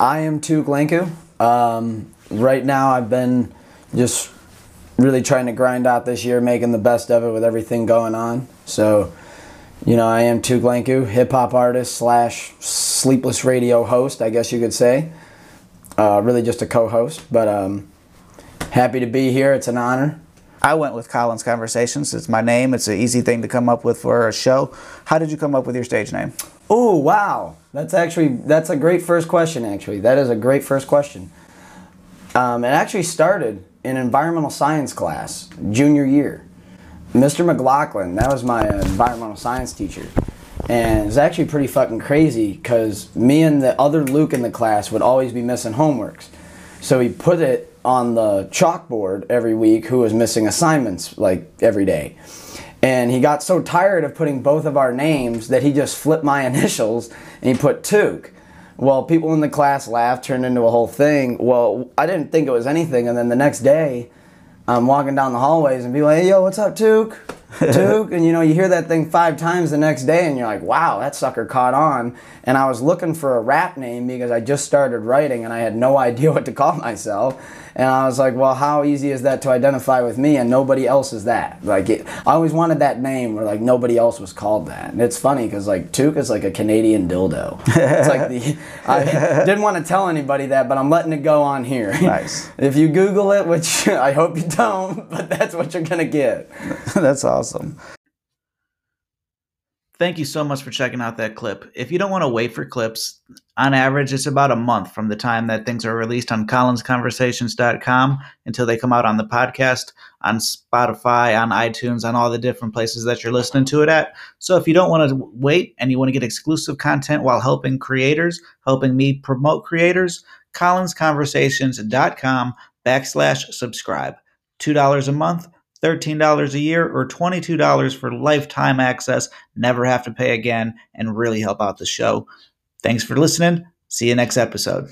I am Tuke Lanku. Um, right now, I've been just really trying to grind out this year, making the best of it with everything going on. So, you know, I am Tuke Lanku, hip hop artist slash sleepless radio host, I guess you could say. Uh, really just a co host, but um, happy to be here. It's an honor. I went with Collins Conversations. It's my name. It's an easy thing to come up with for a show. How did you come up with your stage name? Oh, wow. That's actually that's a great first question actually. That is a great first question. Um, it actually started in environmental science class, junior year. Mr. McLaughlin, that was my environmental science teacher. And it's actually pretty fucking crazy because me and the other Luke in the class would always be missing homeworks. So he put it on the chalkboard every week who was missing assignments like every day. And he got so tired of putting both of our names that he just flipped my initials and he put Tuke. Well, people in the class laughed, turned into a whole thing. Well, I didn't think it was anything. And then the next day, I'm walking down the hallways and be like, hey, yo, what's up, Tuke? Tuke, and you know, you hear that thing five times the next day, and you're like, wow, that sucker caught on. And I was looking for a rap name because I just started writing and I had no idea what to call myself. And I was like, well, how easy is that to identify with me? And nobody else is that. Like, it, I always wanted that name where like nobody else was called that. And it's funny because like Tuke is like a Canadian dildo. It's like the I didn't want to tell anybody that, but I'm letting it go on here. Nice. if you Google it, which I hope you don't, but that's what you're gonna get. That's awesome. Thank you so much for checking out that clip. If you don't want to wait for clips, on average, it's about a month from the time that things are released on collinsconversations.com until they come out on the podcast, on Spotify, on iTunes, on all the different places that you're listening to it at. So if you don't want to wait and you want to get exclusive content while helping creators, helping me promote creators, collinsconversations.com backslash subscribe. $2 a month $13 a year or $22 for lifetime access, never have to pay again, and really help out the show. Thanks for listening. See you next episode.